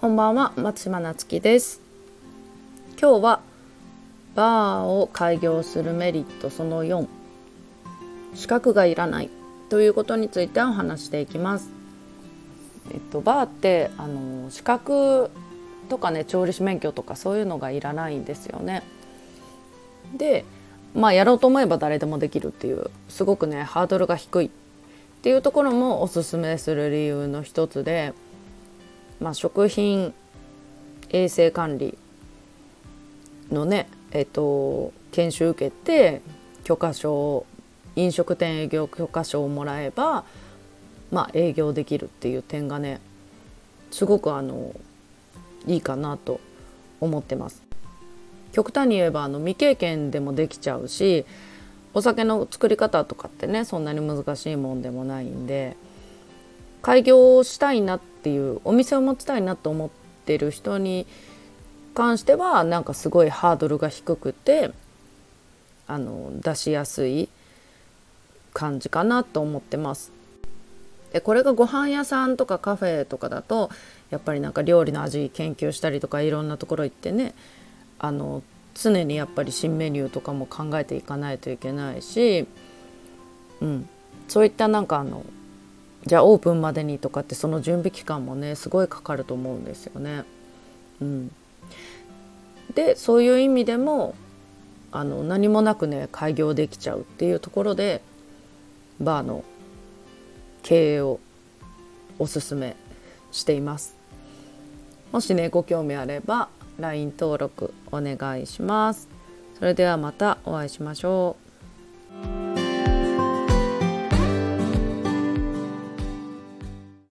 こんばんは松島なつきです。今日はバーを開業するメリットその4資格がいらないということについてお話していきます。えっとバーってあの資格とかね調理師免許とかそういうのがいらないんですよね。でまあやろうと思えば誰でもできるっていうすごくねハードルが低いっていうところもおすすめする理由の一つでまあ、食品衛生管理のね、えっと、研修受けて許可証飲食店営業許可証をもらえば、まあ、営業できるっていう点がねすごくあのいいかなと思ってます。極端に言えばあの未経験でもできちゃうしお酒の作り方とかってねそんなに難しいもんでもないんで開業したいなってていうお店を持ちたいなと思ってる人に関してはなんかすごいハードルが低くてあの出しやすい感じかなと思ってます。でこれがご飯屋さんとかカフェとかだとやっぱりなんか料理の味研究したりとかいろんなところ行ってねあの常にやっぱり新メニューとかも考えていかないといけないし、うん、そういったなんかあのじゃあオープンまでにとかってその準備期間もねすごいかかると思うんですよね。うん、でそういう意味でもあの何もなくね開業できちゃうっていうところでバーの経営をおすすめしています。もしねご興味あれば LINE 登録お願いします。それではまたお会いしましょう。